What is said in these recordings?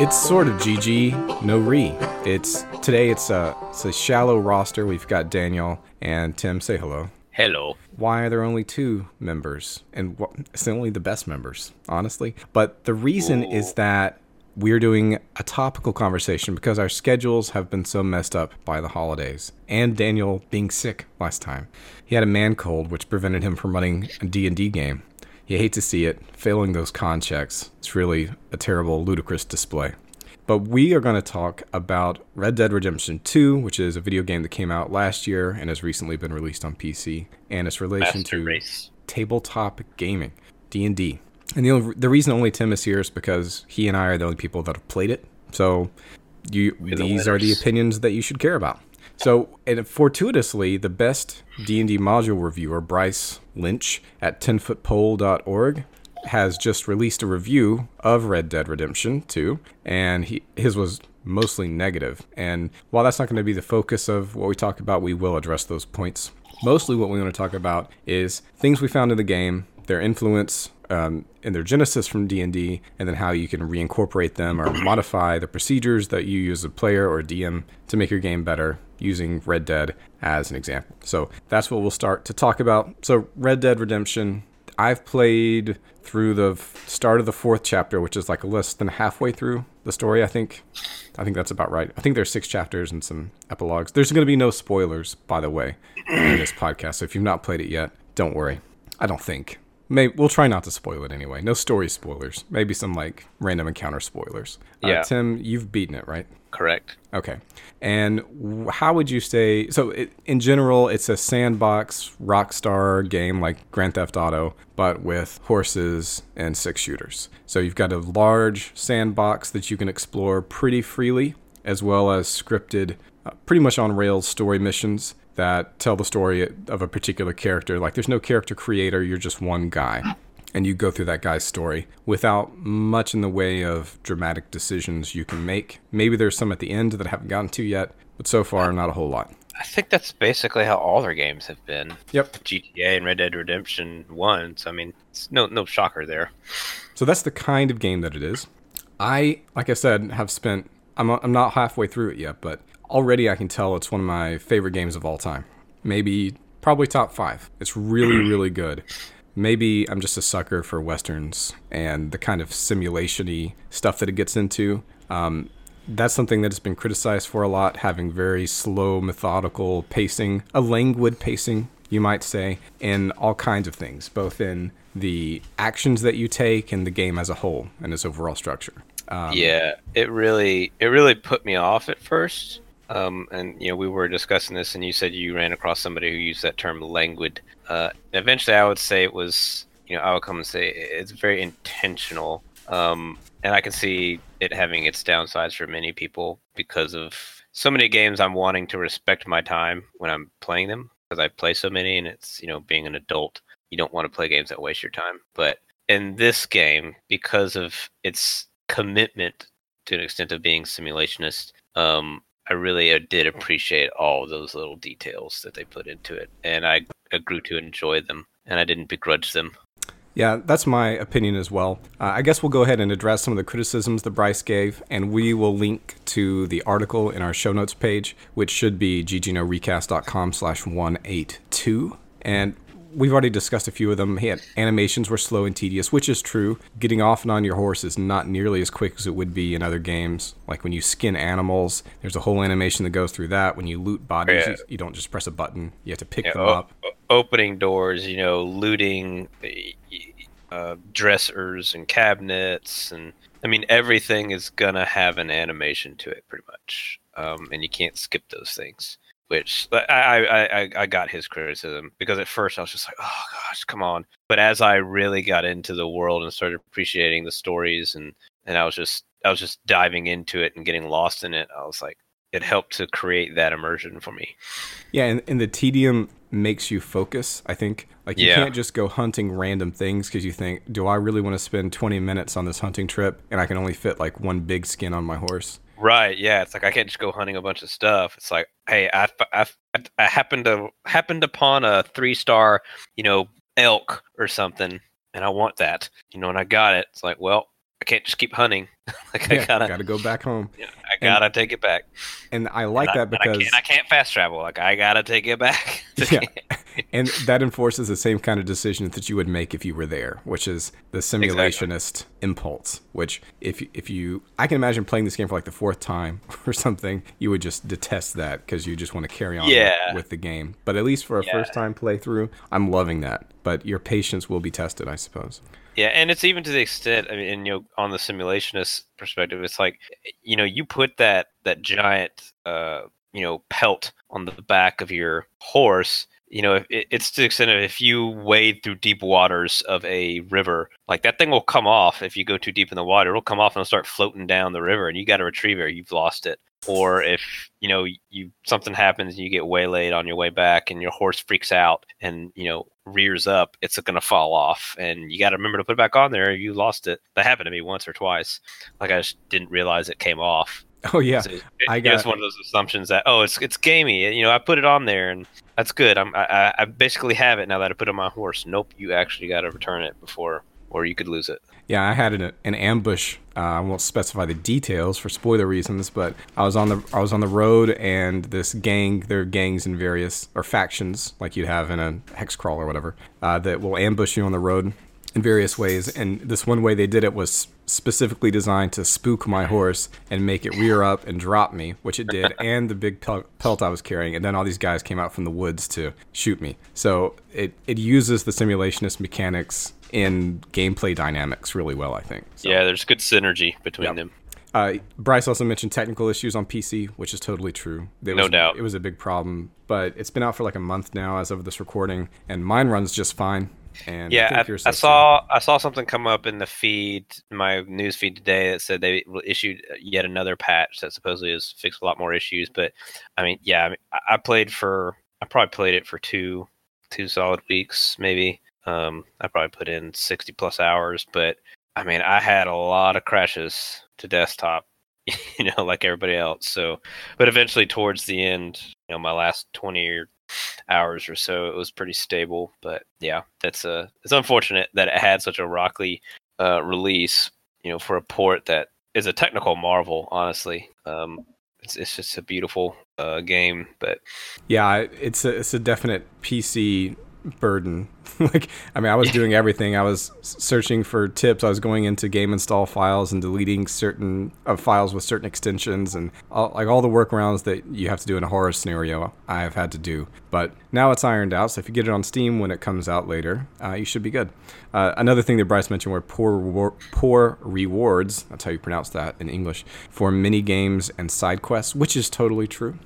It's sort of GG, no re. It's today. It's a it's a shallow roster. We've got Daniel and Tim. Say hello. Hello. Why are there only two members? And wh- it's only the best members, honestly. But the reason is that we're doing a topical conversation because our schedules have been so messed up by the holidays and Daniel being sick last time. He had a man cold which prevented him from running a D&D game. You hate to see it, failing those con checks. It's really a terrible, ludicrous display. But we are going to talk about Red Dead Redemption 2, which is a video game that came out last year and has recently been released on PC, and its relation Master to race. tabletop gaming, D&D. And the only, the reason only Tim is here is because he and I are the only people that have played it. So you the these are the opinions that you should care about. So, and fortuitously, the best D&D module reviewer, Bryce Lynch at tenfootpole.org, has just released a review of Red Dead Redemption 2, and he his was mostly negative. And while that's not going to be the focus of what we talk about, we will address those points. Mostly, what we want to talk about is things we found in the game, their influence, um, and their genesis from D&D, and then how you can reincorporate them or modify the procedures that you use as a player or DM to make your game better using Red Dead as an example. So that's what we'll start to talk about. So Red Dead Redemption, I've played through the start of the fourth chapter, which is like less than halfway through the story. I think, I think that's about right. I think there's six chapters and some epilogues. There's going to be no spoilers, by the way, in this podcast. So if you've not played it yet, don't worry. I don't think. Maybe we'll try not to spoil it anyway. No story spoilers. Maybe some like random encounter spoilers. Uh, Yeah. Tim, you've beaten it, right? Correct. Okay. And w- how would you say? So, it, in general, it's a sandbox Rockstar game like Grand Theft Auto, but with horses and six shooters. So, you've got a large sandbox that you can explore pretty freely, as well as scripted, uh, pretty much on rails story missions that tell the story of a particular character. Like, there's no character creator, you're just one guy and you go through that guy's story without much in the way of dramatic decisions you can make. Maybe there's some at the end that I haven't gotten to yet, but so far, not a whole lot. I think that's basically how all their games have been. Yep. GTA and Red Dead Redemption 1. So, I mean, it's no no shocker there. So that's the kind of game that it is. I, like I said, have spent, I'm, I'm not halfway through it yet, but already I can tell it's one of my favorite games of all time. Maybe, probably top five. It's really, really good. Maybe I'm just a sucker for westerns and the kind of simulation-y stuff that it gets into. Um, that's something that has been criticized for a lot, having very slow, methodical pacing, a languid pacing, you might say, in all kinds of things, both in the actions that you take and the game as a whole and its overall structure. Um, yeah, it really it really put me off at first. Um, and you know, we were discussing this, and you said you ran across somebody who used that term "languid." Uh, eventually, I would say it was, you know, I would come and say it's very intentional. Um, and I can see it having its downsides for many people because of so many games. I'm wanting to respect my time when I'm playing them because I play so many, and it's you know, being an adult, you don't want to play games that waste your time. But in this game, because of its commitment to an extent of being simulationist, um, I really uh, did appreciate all those little details that they put into it, and I, I grew to enjoy them, and I didn't begrudge them. Yeah, that's my opinion as well. Uh, I guess we'll go ahead and address some of the criticisms that Bryce gave, and we will link to the article in our show notes page, which should be ggnorecast.com slash 182. And we've already discussed a few of them. Had animations were slow and tedious, which is true. Getting off and on your horse is not nearly as quick as it would be in other games. Like when you skin animals, there's a whole animation that goes through that. When you loot bodies, Yeah. you, you don't just press a button, you have to pick Yeah, them up. opening doors, you know, looting uh, dressers and cabinets, and I mean everything is gonna have an animation to it, pretty much, um, and you can't skip those things. Which I, I I I got his criticism because at first I was just like, oh gosh, come on. But as I really got into the world and started appreciating the stories, and and I was just I was just diving into it and getting lost in it, I was like, it helped to create that immersion for me. Yeah, and, and the tedium makes you focus, I think. Like, you Yeah. can't just go hunting random things because you think, do I really want to spend 20 minutes on this hunting trip and I can only fit like one big skin on my horse? Right. Yeah. It's like I can't just go hunting a bunch of stuff. It's like, hey, I, I, I happened to happened upon a three star, you know, elk or something, and I want that, you know, and I got it. It's like, well, I can't just keep hunting. like Yeah, I gotta, gotta go back home. yeah, I gotta take it back. And I like And that I because can't, I can't fast travel. Like I gotta take it back. Yeah. and that enforces the same kind of decision that you would make if you were there, which is the simulationist impulse. Which, if if you, I can imagine playing this game for like the fourth time or something, you would just detest that because you just want to carry on Yeah. with the game. But at least for a Yeah. first time playthrough, I'm loving that. But your patience will be tested, I suppose. Yeah, and it's even to the extent. I mean, and, you know, on the simulationist perspective, it's like, you know, you put that that giant, uh, you know, pelt on the back of your horse. You know, it, it's to the extent of if you wade through deep waters of a river, like that thing will come off if you go too deep in the water. It'll come off and it'll start floating down the river, and you got to retrieve it. Or you've lost it. Or if you know you something happens and you get waylaid on your way back, and your horse freaks out and you know rears up, it's going to fall off, and you got to remember to put it back on there. You lost it, that happened to me once or twice. Like I just didn't realize it came off. Oh yeah, So it- I it's got- one of those assumptions that oh, it's it's gamey. You know, I put it on there, and that's good. I'm I, I- I basically have it now that I put it on my horse. Nope, you actually got to return it before, or you could lose it. Yeah, I had an, an ambush. Uh, I won't specify the details for spoiler reasons, but I was on the I was on the road, and this gang, there are gangs in various or factions like you'd have in a hex crawl or whatever, uh, that will ambush you on the road in various ways. And this one way they did it was specifically designed to spook my horse and make it rear up and drop me, which it did, and the big pel- pelt I was carrying. And then all these guys came out from the woods to shoot me. So it it uses the simulationist mechanics in gameplay dynamics really well, I think. So, Yeah, there's good synergy between Yep. them. Uh, Bryce also mentioned technical issues on PC, which is totally true. There No was, doubt. It was a big problem, but it's been out for like a month now as of this recording, and mine runs just fine. And I Yeah, I, I too. saw I saw something come up in the feed, my news feed today that said they issued yet another patch that supposedly has fixed a lot more issues. But I mean, yeah, I, mean, I- I played for I probably played it for two two solid weeks, maybe. Um, I probably put in sixty plus hours, but I mean, I had a lot of crashes to desktop, you know, like everybody else. So, but eventually, towards the end, you know, my last twenty or hours or so, it was pretty stable. But yeah, that's uh it's unfortunate that it had such a rocky uh, release, you know, for a port that is a technical marvel. Honestly, um, it's it's just a beautiful uh, game, but Yeah, it's a it's a definite PC burden. like, I mean, I was doing everything. I was searching for tips. I was going into game install files and deleting certain uh, files with certain extensions and all, like all the workarounds that you have to do in a horror scenario. I have had to do, but now it's ironed out. So if you get it on Steam when it comes out later, uh, you should be good. Uh, another thing that Bryce mentioned were poor rewar- poor rewards. That's how you pronounce that in English for mini games and side quests, which is totally true.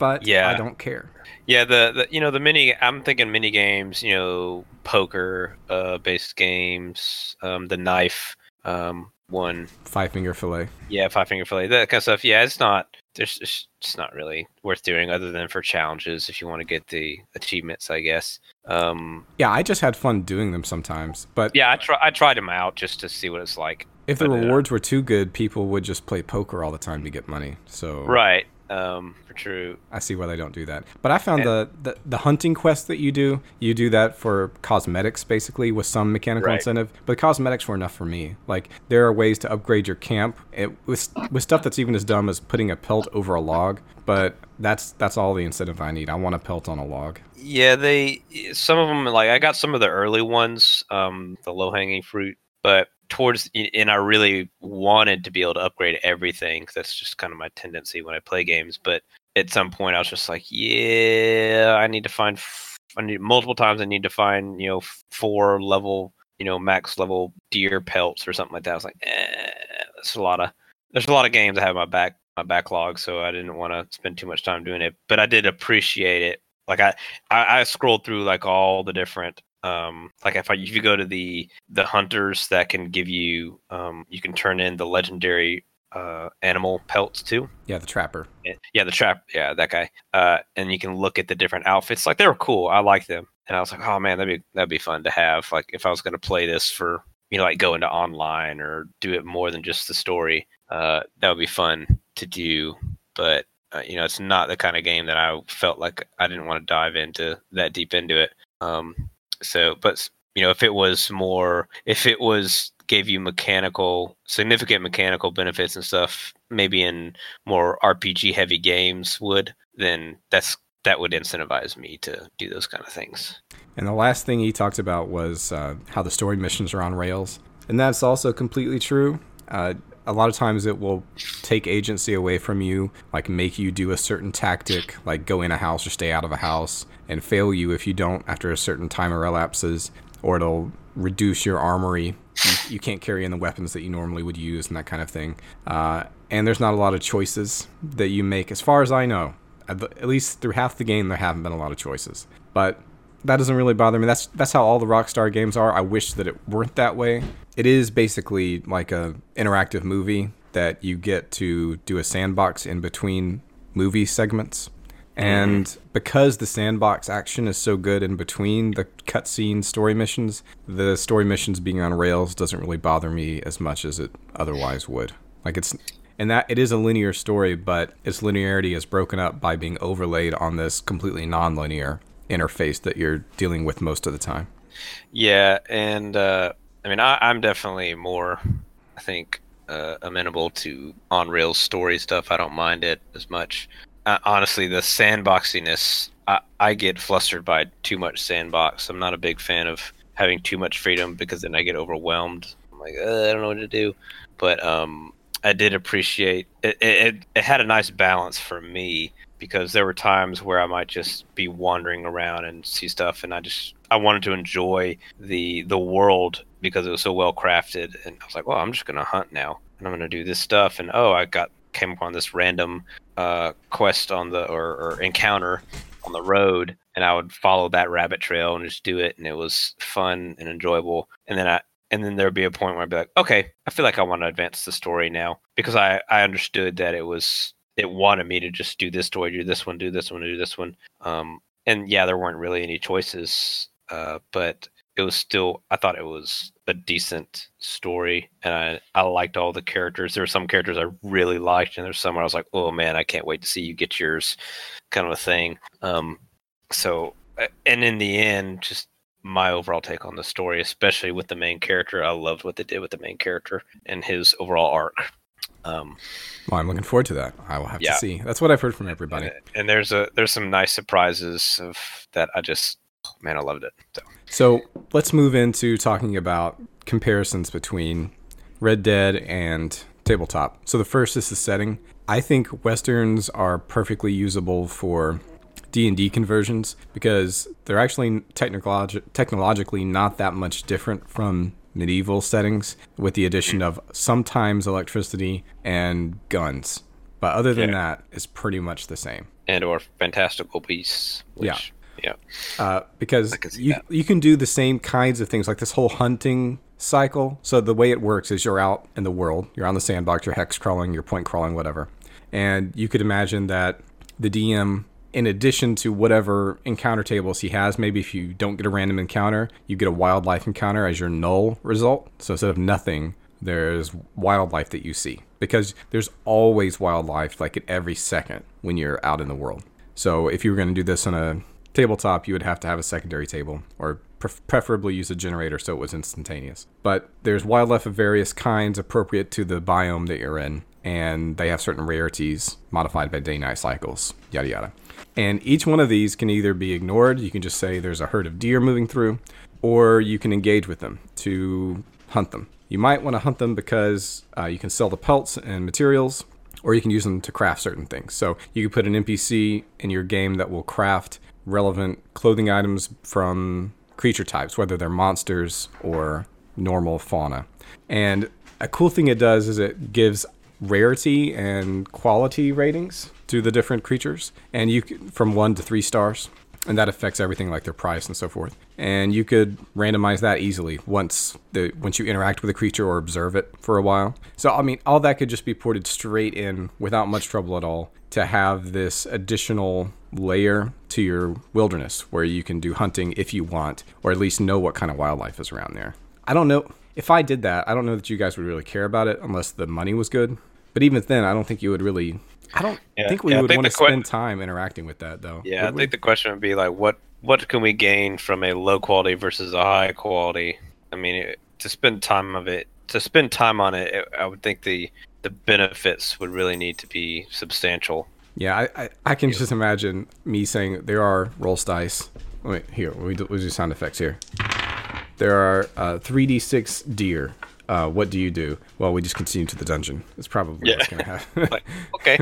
But Yeah. I don't care. Yeah, the, the you know the mini. I'm thinking mini games. You know, poker uh, based games. Um, the knife um, one. Five finger fillet. Yeah, five finger fillet. That kind of stuff. Yeah, it's not. There's it's it's not really worth doing other than for challenges if you want to get the achievements, I guess. Um, Yeah, I just had fun doing them sometimes. But yeah, I try I tried them out just to see what it's like. if the but, uh, rewards were too good, people would just play poker all the time to get money. So Right. Um, for true. I see why they don't do that. But I found the, the the hunting quest that you do, you do that for cosmetics basically with some mechanical Right. incentive. But cosmetics were enough for me. Like there are ways to upgrade your camp it, with with stuff that's even as dumb as putting a pelt over a log. But that's that's all the incentive I need. I want a pelt on a log. Yeah, they some of them like I got some of the early ones, um, the low hanging fruit, but towards and I really wanted to be able to upgrade everything. 'cause that's just kind of my tendency when I play games. But at some point, I was just like, yeah, I need to find. f- I need multiple times. I need to find you know four level, you know, max level deer pelts or something like that. I was like, eh, that's a lot of. There's a lot of games I have my back my backlog, so I didn't want to spend too much time doing it. But I did appreciate it. Like I, I, I scrolled through like all the different um like if I if you go to the the hunters that can give you um you can turn in the legendary uh animal pelts too. Yeah, the trapper. Yeah, the trap. Yeah, that guy. Uh, and you can look at the different outfits. Like they were cool. I like them. And I was like, oh man, that'd be that'd be fun to have. Like if I was gonna play this for you know like go into online or do it more than just the story. Uh, that would be fun to do. But uh, you know, it's not the kind of game that I felt like I didn't want to dive into that deep into it. Um, so, but you know, if it was more, if it was gave you mechanical, significant mechanical benefits and stuff, maybe in more RPG heavy games would, then that's that would incentivize me to do those kind of things. And the last thing he talked about was uh, how the story missions are on rails, and that's also completely true. Uh, a lot of times it will take agency away from you, like make you do a certain tactic, like go in a house or stay out of a house, and fail you if you don't after a certain timer elapses, or it'll reduce your armory. You, you can't carry in the weapons that you normally would use and that kind of thing. Uh, and there's not a lot of choices that you make, as far as I know. At least through half the game, there haven't been a lot of choices. But that doesn't really bother me. That's that's how all the Rockstar games are. I wish that it weren't that way. It is basically like a interactive movie that you get to do a sandbox in between movie segments. And mm-hmm. because the sandbox action is so good in between the cutscene story missions, the story missions being on rails doesn't really bother me as much as it otherwise would. Like it's and that it is a linear story, but its linearity is broken up by being overlaid on this completely non-linear interface that you're dealing with most of the time. Yeah, and uh, I mean, I, am definitely more, I think, uh, amenable to on rails story stuff. I don't mind it as much. Uh, honestly, the sandboxiness, I, I get flustered by too much sandbox. I'm not a big fan of having too much freedom because then I get overwhelmed. I'm like, I don't know what to do. But um, I did appreciate it, it. It had a nice balance for me because there were times where I might just be wandering around and see stuff, and I just I wanted to enjoy the the world because it was so well crafted, and I was like, well, I'm just gonna hunt now, and I'm gonna do this stuff, and oh, I got came upon this random uh, quest on the or, or encounter on the road, and I would follow that rabbit trail and just do it, and it was fun and enjoyable, and then I and then there'd be a point where I'd be like, okay, I feel like I want to advance the story now because I I understood that it was it wanted me to just do this story, do this one, do this one, do this one. Um, and yeah, there weren't really any choices, uh, but it was still I thought it was a decent story, and I I liked all the characters. There were some characters I really liked, and there's some where I was like, oh man, I can't wait to see you get yours, kind of a thing. Um, so uh, and in the end, just my overall take on the story, especially with the main character, I loved what they did with the main character and his overall arc. Um, well, I'm looking forward to that. I will have yeah. to see. That's what I've heard from everybody. And, and, there's a there's some nice surprises of that. I just man, I loved it. So. so let's move into talking about comparisons between Red Dead and tabletop. So the first is the setting. I think westerns are perfectly usable for D&D conversions because they're actually technologi- technologically not that much different from medieval settings with the addition of sometimes electricity and guns. But other than yeah. that, it's pretty much the same. And or fantastical beasts. Which, yeah. Yeah. Uh, because you, you can do the same kinds of things like this whole hunting cycle. So the way it works is you're out in the world, you're on the sandbox, you're hex crawling, you're point crawling, whatever. And you could imagine that the DM in addition to whatever encounter tables he has, maybe if you don't get a random encounter, you get a wildlife encounter as your null result. So instead of nothing, there's wildlife that you see because there's always wildlife like at every second when you're out in the world. So if you were going to do this on a tabletop, you would have to have a secondary table or preferably use a generator so it was instantaneous. But there's wildlife of various kinds appropriate to the biome that you're in, and they have certain rarities modified by day night cycles, yada yada. And each one of these can either be ignored, you can just say there's a herd of deer moving through, or you can engage with them to hunt them. You might want to hunt them because uh, you can sell the pelts and materials, or you can use them to craft certain things. So you can put an NPC in your game that will craft relevant clothing items from creature types, whether they're monsters or normal fauna. And a cool thing it does is it gives rarity and quality ratings to the different creatures, and you from one to three stars, and that affects everything like their price and so forth. And you could randomize that easily once the once you interact with a creature or observe it for a while. So I mean, all that could just be ported straight in without much trouble at all to have this additional layer to your wilderness where you can do hunting if you want, or at least know what kind of wildlife is around there. I don't know if I did that. I don't know that you guys would really care about it unless the money was good. But even then, I don't think you would really. I don't yeah, think we yeah, would want to spend time interacting with that, though. Yeah, I think the question would be like, what what can we gain from a low quality versus a high quality? I mean, it, to spend time of it, to spend time on it, it, I would think the the benefits would really need to be substantial. Yeah, I, I, I can just imagine me saying there are rolls dice. Wait, here we do, we do sound effects here. There are uh, 3d6 deer. Uh, what do you do? Well, we just continue to the dungeon. It's probably Yeah. what's gonna happen. Like, okay,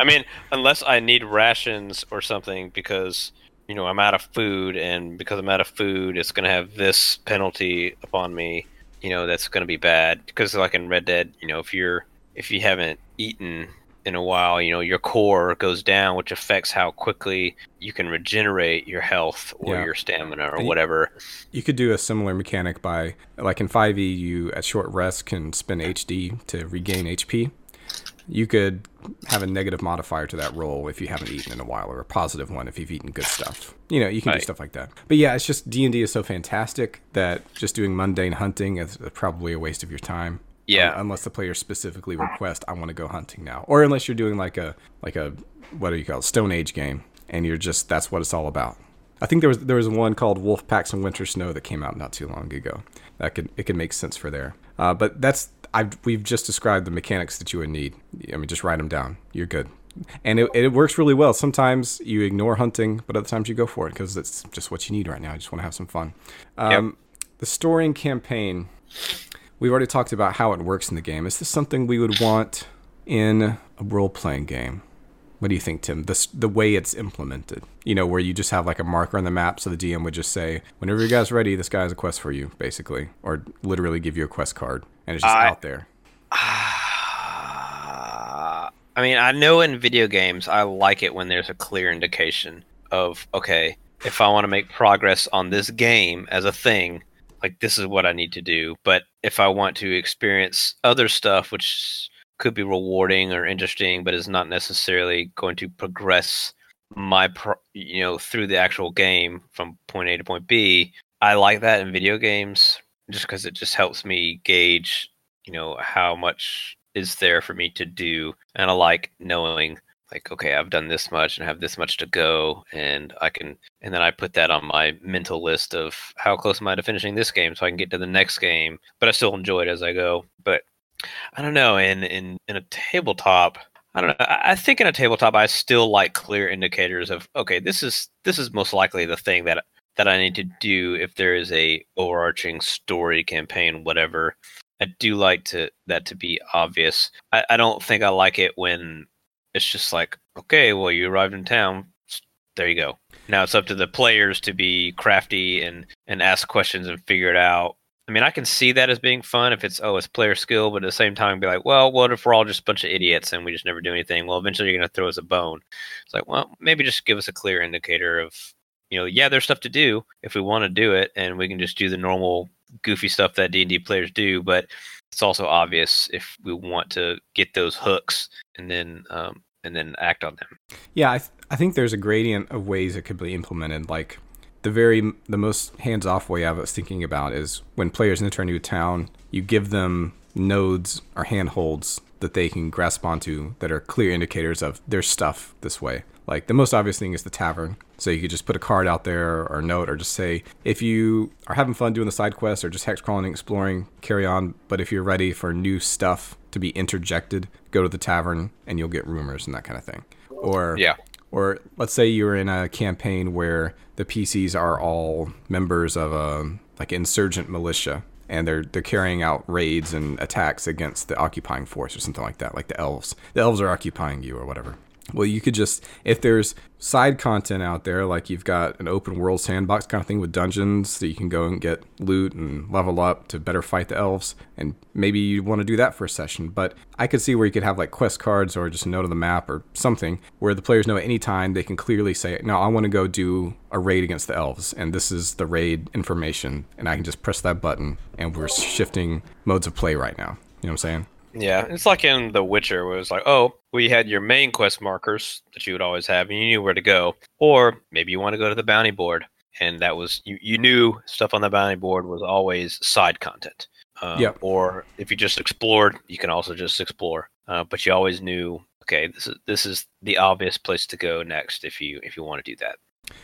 I mean, unless I need rations or something because you know I'm out of food, and because I'm out of food, it's gonna have this penalty upon me. You know, that's gonna be bad because like in Red Dead, you know, if you're if you haven't eaten in a while, you know, your core goes down, which affects how quickly you can regenerate your health or Yeah. your stamina or you- whatever. You could do a similar mechanic by, like in 5e, you at short rest can spend HD to regain HP. You could have a negative modifier to that roll if you haven't eaten in a while, or a positive one if you've eaten good stuff. You know, you can do stuff like that. But yeah, it's just D and D is so fantastic that just doing mundane hunting is probably a waste of your time. Yeah. Un- unless the player specifically requests, I want to go hunting now, or unless you're doing like a like a what do you call it, Stone Age game, and you're just that's what it's all about. I think there was there was one called Wolf Packs and Winter Snow that came out not too long ago. That could it could make sense for there. Uh, but that's I've we've just described the mechanics that you would need. I mean, just write them down. You're good, and it, it works really well. Sometimes you ignore hunting, but other times you go for it because it's just what you need right now. You just want to have some fun. Um, The storing campaign. We've already talked about how it works in the game. Is this something we would want in a role playing game? What do you think, Tim? The, the way it's implemented, you know, where you just have like a marker on the map, so the DM would just say, whenever you guys are ready, this guy has a quest for you, basically, or literally give you a quest card, and it's just I- out there. Uh, I mean, I know in video games, I like it when there's a clear indication of, okay, if I want to make progress on this game as a thing, like this is what I need to do. But if I want to experience other stuff, which could be rewarding or interesting, but is not necessarily going to progress my, pro- you know, through the actual game from point A to point B, I like that in video games just because it just helps me gauge you know how much is there for me to do and i like knowing like okay i've done this much and have this much to go and i can and then i put that on my mental list of how close am i to finishing this game so i can get to the next game but i still enjoy it as i go but i don't know in in in a tabletop I don't know. I think in a tabletop, I still like clear indicators of okay, this is this is most likely the thing that that I need to do if there is a overarching story campaign, whatever. I do like to that to be obvious. I, I don't think I like it when it's just like, okay, well you arrived in town, there you go. Now it's up to the players to be crafty and and ask questions and figure it out. I mean, I can see that as being fun if it's oh, it's player skill, but at the same time, be like, well, what if we're all just a bunch of idiots and we just never do anything? Well, eventually you're going to throw us a bone. It's like, well, maybe just give us a clear indicator of, you know, yeah, there's stuff to do if we want to do it, and we can just do the normal goofy stuff that D and D players do. But it's also obvious if we want to get those hooks and then um, and then act on them. Yeah, I, th- I think there's a gradient of ways it could be implemented. Like the very the most hands off way I was thinking about is when players enter a new town, you give them nodes or handholds that they can grasp onto that are clear indicators of their stuff this way. Like the most obvious thing is the tavern. So you could just put a card out there or a note or just say if you are having fun doing the side quests or just hex crawling and exploring, carry on. But if you're ready for new stuff to be interjected, go to the tavern and you'll get rumors and that kind of thing. Or Yeah. or let's say you're in a campaign where the PCs are all members of a like insurgent militia and they're they're carrying out raids and attacks against the occupying force or something like that, like the elves. The elves are occupying you or whatever. Well, you could just if there's side content out there, like you've got an open world sandbox kind of thing with dungeons that you can go and get loot and level up to better fight the elves, and maybe you want to do that for a session. But I could see where you could have like quest cards or just a note on the map or something where the players know at any time they can clearly say, "No, I want to go do a raid against the elves, and this is the raid information," and I can just press that button, and we're shifting modes of play right now. You know what I'm saying? Yeah, it's like in The Witcher, where it's like, oh, we had your main quest markers that you would always have, and you knew where to go. Or maybe you want to go to the bounty board, and that was you. You knew stuff on the bounty board was always side content. Um, Yep. Or if you just explored, you can also just explore. Uh, but you always knew, okay, this is this is the obvious place to go next if you if you want to do that.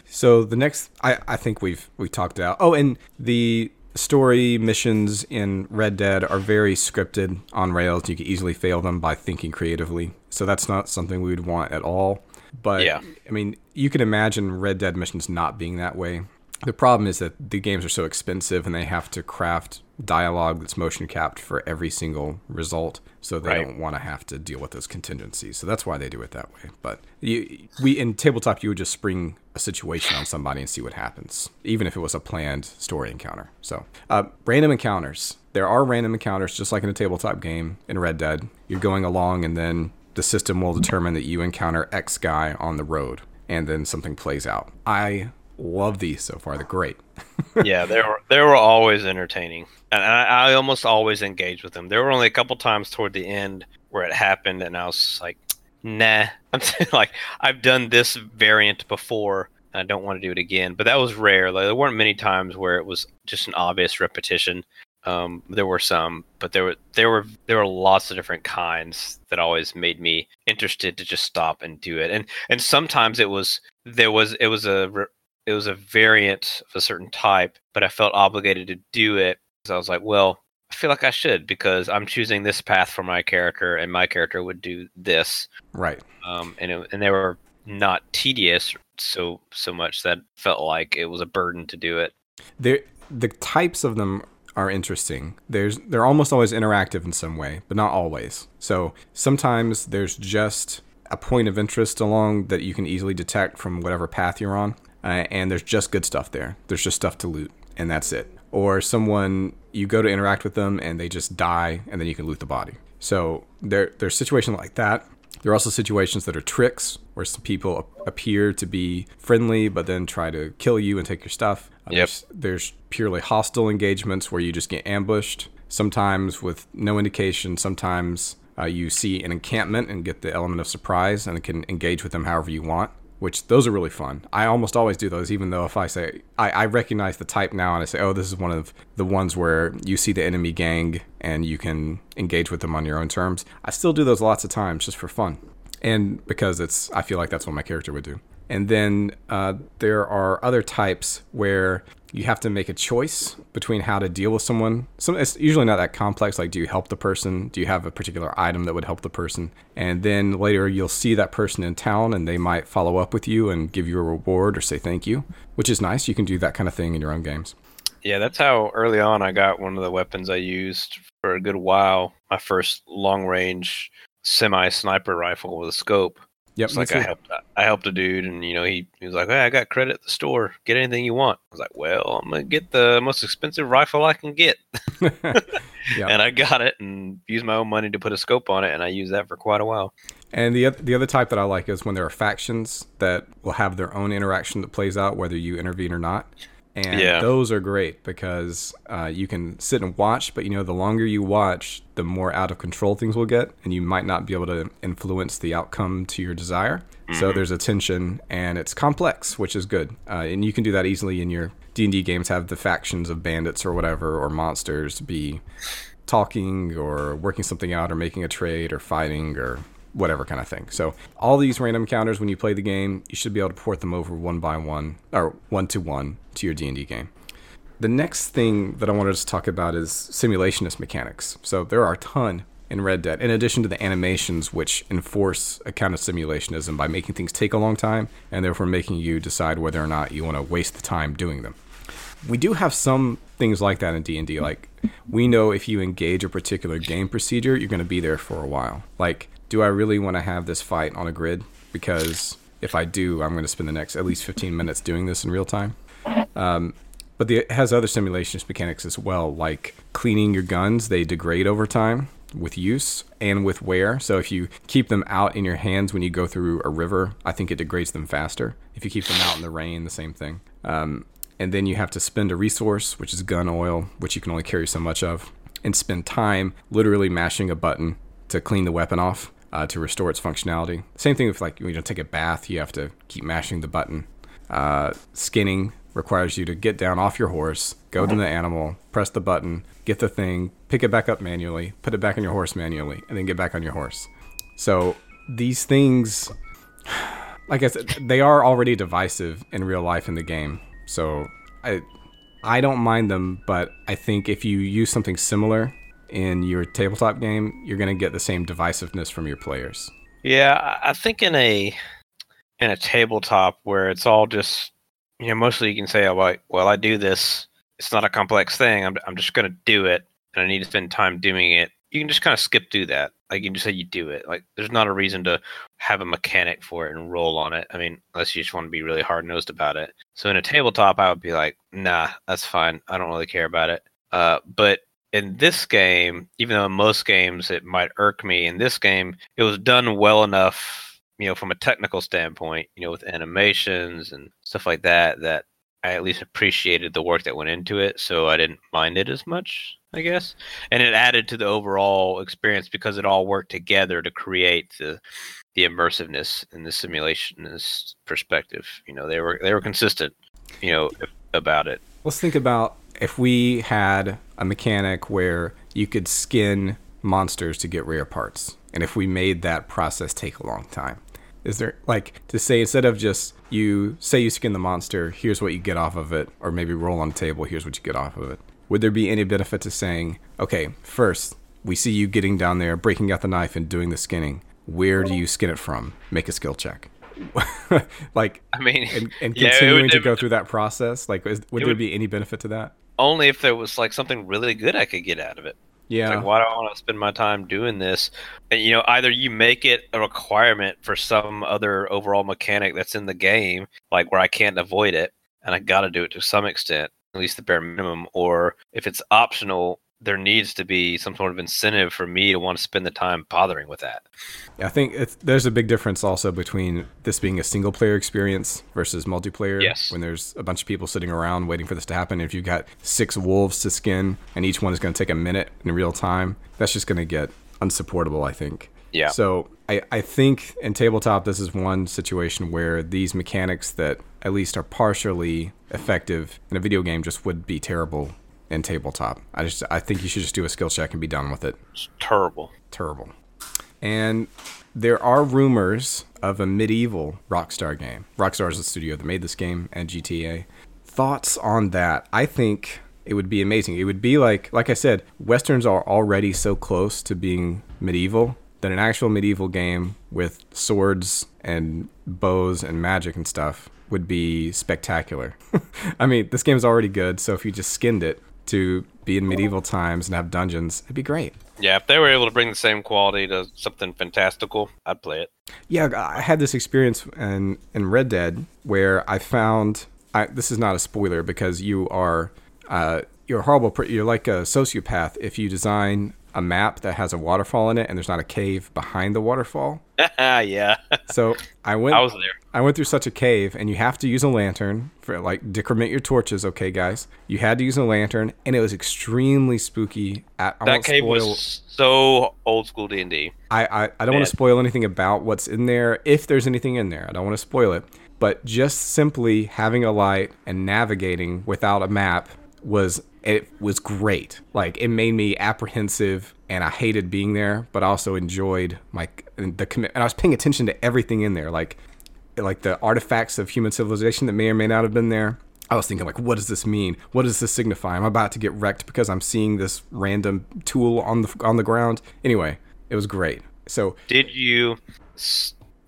So the next, I, I think we've we talked about. Oh, and the story missions in Red Dead are very scripted on rails. You can easily fail them by thinking creatively. So that's not something we would want at all. But Yeah. I mean, you can imagine Red Dead missions not being that way. The problem is that the games are so expensive and they have to craft dialogue that's motion capped for every single result. So they Right. don't want to have to deal with those contingencies. So that's why they do it that way. But you, we in tabletop, you would just spring a situation on somebody and see what happens, even if it was a planned story encounter. So uh, random encounters. There are random encounters, just like in a tabletop game in Red Dead. You're going along, and then the system will determine that you encounter X guy on the road, and then something plays out. I love these so far. They're great. yeah, they were they were always entertaining, and I, I almost always engaged with them. There were only a couple times toward the end where it happened, and I was like, "Nah." I'm like, I've done this variant before, and I don't want to do it again. But that was rare. Like, there weren't many times where it was just an obvious repetition. Um, there were some, but there were there were there were lots of different kinds that always made me interested to just stop and do it. And and sometimes it was there was it was a re- it was a variant of a certain type, but I felt obligated to do it because I was like, well, I feel like I should because I'm choosing this path for my character, and my character would do this. Right. Um, and it, and they were not tedious so so much that felt like it was a burden to do it. They're, the types of them are interesting. There's they're almost always interactive in some way, but not always. So sometimes there's just a point of interest along that you can easily detect from whatever path you're on, uh, and there's just good stuff there. There's just stuff to loot, and that's it. Or someone you go to interact with them and they just die, and then you can loot the body. So there there's situations like that. There are also situations that are tricks, where some people appear to be friendly, but then try to kill you and take your stuff. Uh, Yep. There's, there's purely hostile engagements where you just get ambushed, sometimes with no indication. Sometimes uh, you see an encampment and get the element of surprise and can engage with them however you want, which those are really fun. I almost always do those, even though if I say, I, I recognize the type now and I say, oh, this is one of the ones where you see the enemy gang and you can engage with them on your own terms. I still do those lots of times just for fun and because it's i feel like that's what my character would do and then uh, there are other types where you have to make a choice between how to deal with someone. Some, it's usually not that complex like do you help the person? Do you have a particular item that would help the person? And then later you'll see that person in town and they might follow up with you and give you a reward or say thank you which is nice. You can do that kind of thing in your own games. Yeah, that's how early on I got one of the weapons I used for a good while. My first long range semi sniper rifle with a scope. Yep It's like I helped I helped a dude and you know he, he was like, Hey, I got credit at the store. Get anything you want. I was like, Well, I'm gonna get the most expensive rifle I can get. Yeah. And I got it and used my own money to put a scope on it and I used that for quite a while. And the the other type that I like is when there are factions that will have their own interaction that plays out whether you intervene or not. And Yeah. those are great because uh, you can sit and watch, but you know the longer you watch, the more out of control things will get, and you might not be able to influence the outcome to your desire. So there's a tension, and it's complex, which is good. Uh, and you can do that easily in your D and D games. Have the factions of bandits or whatever or monsters be talking or working something out or making a trade or fighting or whatever kind of thing. So all these random encounters when you play the game, you should be able to port them over one by one or one to one to your D&D game. The next thing that I wanted to talk about is simulationist mechanics. So there are a ton in Red Dead, in addition to the animations which enforce a kind of simulationism by making things take a long time and therefore making you decide whether or not you want to waste the time doing them we do have some things like that in D&D like we know if you engage a particular game procedure you're going to be there for a while like do I really want to have this fight on a grid because if I do I'm going to spend the next at least 15 minutes doing this in real time Um, but the, it has other simulationist mechanics as well, like cleaning your guns. They degrade over time with use and with wear. So if you keep them out in your hands when you go through a river, I think it degrades them faster. If you keep them out in the rain, the same thing. Um, and then you have to spend a resource, which is gun oil, which you can only carry so much of, and spend time literally mashing a button to clean the weapon off uh, to restore its functionality. Same thing with like when you take a bath, you have to keep mashing the button. Uh, skinning requires you to get down off your horse, go to the animal, press the button, get the thing, pick it back up manually, put it back on your horse manually, and then get back on your horse. So these things, like I said, they are already divisive in real life in the game. So I I don't mind them, but I think if you use something similar in your tabletop game, you're going to get the same divisiveness from your players. Yeah, I- think in a in a tabletop where it's all just you know mostly you can say, oh, well, well I do this. It's not a complex thing. I'm I'm just going to do it, and I need to spend time doing it. You can just kind of skip through that. Like you can just say you do it. Like there's not a reason to have a mechanic for it and roll on it. I mean, unless you just want to be really hard nosed about it. So in a tabletop, I would be like, nah, that's fine. I don't really care about it. Uh, but in this game, even though in most games it might irk me, in this game it was done well enough, you know, from a technical standpoint, you know, with animations and stuff like that, that I at least appreciated the work that went into it, so I didn't mind it as much, I guess. And it added to the overall experience because it all worked together to create the the immersiveness and the simulationist perspective. You know, they were they were consistent, you know, about it. Let's think about if we had a mechanic where you could skin monsters to get rare parts, and if we made that process take a long time. Is there like to say instead of just you say you skin the monster, here's what you get off of it, or maybe roll on the table, here's what you get off of it? Would there be any benefit to saying, okay, first we see you getting down there, breaking out the knife and doing the skinning. Where do you skin it from? Make a skill check. like I mean, and, and yeah, continuing would- to go through that process like is, would it there be any benefit to that only if there was like something really good I could get out of it. yeah Like, why do I want to spend my time doing this? And, you know, either you make it a requirement for some other overall mechanic that's in the game, like where I can't avoid it, and I got to do it to some extent, at least the bare minimum, or if it's optional, there needs to be some sort of incentive for me to want to spend the time bothering with that. i think it's, there's a big difference also between this being a single player experience versus multiplayer Yes. when there's a bunch of people sitting around waiting for this to happen if you've got six wolves to skin and each one is going to take a minute in real time that's just going to get unsupportable i think Yeah. So I, I think in tabletop, this is one situation where these mechanics that at least are partially effective in a video game just would be terrible in tabletop. I just I think you should just do a skill check and be done with it. It's terrible. Terrible. And there are rumors of a medieval Rockstar game. Rockstar is the studio that made this game and GTA. Thoughts on that? I think it would be amazing. It would be like like I said, westerns are already so close to being medieval that an actual medieval game with swords and bows and magic and stuff would be spectacular. I mean, this game is already good, so if you just skinned it to be in medieval times and have dungeons, it'd be great. Yeah, if they were able to bring the same quality to something fantastical, I'd play it. Yeah, I had this experience in in Red Dead where I found I, this is not a spoiler because you are uh, you're horrible. You're like a sociopath if you design a map that has a waterfall in it and there's not a cave behind the waterfall. yeah, So I went I was there. I went through such a cave, and you have to use a lantern for like decrement your torches. Okay, guys, you had to use a lantern, and it was extremely spooky. I That cave spoil- was so old school D and D. I, I, I don't want to spoil anything about what's in there, if there's anything in there. I don't want to spoil it. But just simply having a light and navigating without a map was it was great. Like it made me apprehensive and I hated being there, but I also enjoyed my the commit and I was paying attention to everything in there, like like the artifacts of human civilization that may or may not have been there. I was thinking like, what does this mean? What does this signify? I'm about to get wrecked because I'm seeing this random tool on the on the ground. Anyway, it was great. So Did you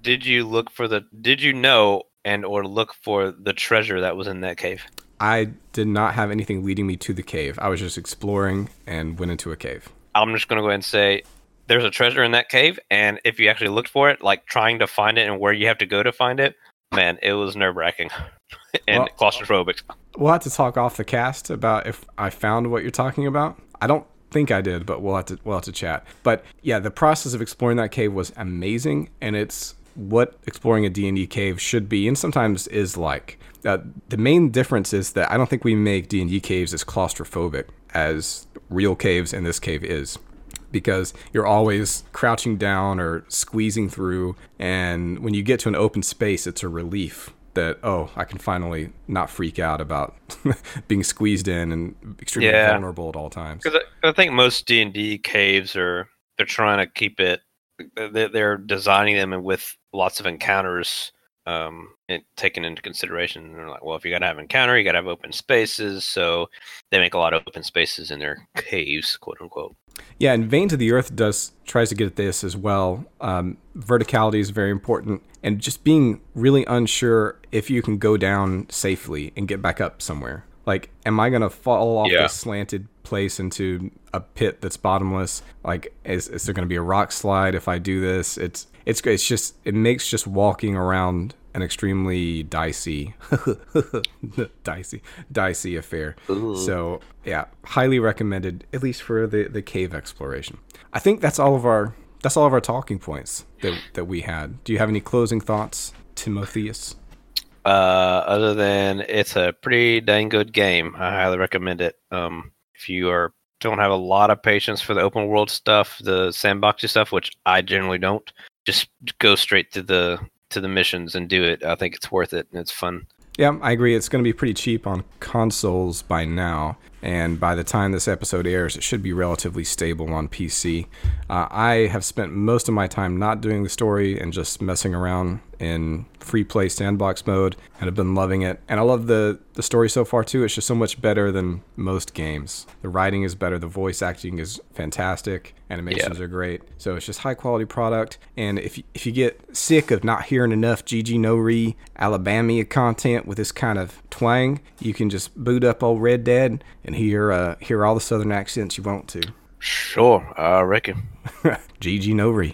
did you look for the did you know and or look for the treasure that was in that cave? I did not have anything leading me to the cave. I was just exploring and went into a cave. I'm just gonna go ahead and say there's a treasure in that cave, and if you actually looked for it, like trying to find it and where you have to go to find it, man, it was nerve wracking and Well- claustrophobic. We'll have to talk off the cast about if I found what you're talking about. I don't think I did, but we'll have to we'll have to chat. But yeah, the process of exploring that cave was amazing, and it's what exploring a D&D cave should be, and sometimes is like. Uh, the main difference is that I don't think we make D&D caves as claustrophobic as real caves in this cave is because you're always crouching down or squeezing through and when you get to an open space it's a relief that oh i can finally not freak out about being squeezed in and extremely Yeah. vulnerable at all times Because I, I think most D and D caves are they're trying to keep it. They're designing them with lots of encounters um, it, taken into consideration. And they're like, well, if you got to have encounter, you got to have open spaces. So they make a lot of open spaces in their caves, quote unquote. Yeah, and Veins of the Earth does tries to get at this as well. Um, verticality is very important, and just being really unsure if you can go down safely and get back up somewhere. Like, am I gonna fall off Yeah. this slanted place into a pit that's bottomless? Like, is, is there gonna be a rock slide if I do this? It's it's it's just it makes just walking around an extremely dicey, dicey, dicey affair. So yeah, highly recommended, at least for the the cave exploration. I think that's all of our that's all of our talking points that that we had. Do you have any closing thoughts, Timotheus? Uh, other than it's a pretty dang good game, I highly recommend it. Um, if you are don't have a lot of patience for the open world stuff, the sandboxy stuff, which I generally don't, just go straight to the to the missions and do it. I think it's worth it and it's fun. Yeah, I agree. It's going to be pretty cheap on consoles by now, and by the time this episode airs, it should be relatively stable on PC. Uh, I have spent most of my time not doing the story and just messing around in free play sandbox mode, and I've been loving it. And I love the the story so far too. It's just so much better than most games. The writing is better, the voice acting is fantastic, animations are great. So it's just high quality product. And if you, if you get sick of not hearing enough GG No Re Alabama content with this kind of twang, you can just boot up old Red Dead and hear uh, hear all the southern accents you want to. Sure, I reckon. GG No Re.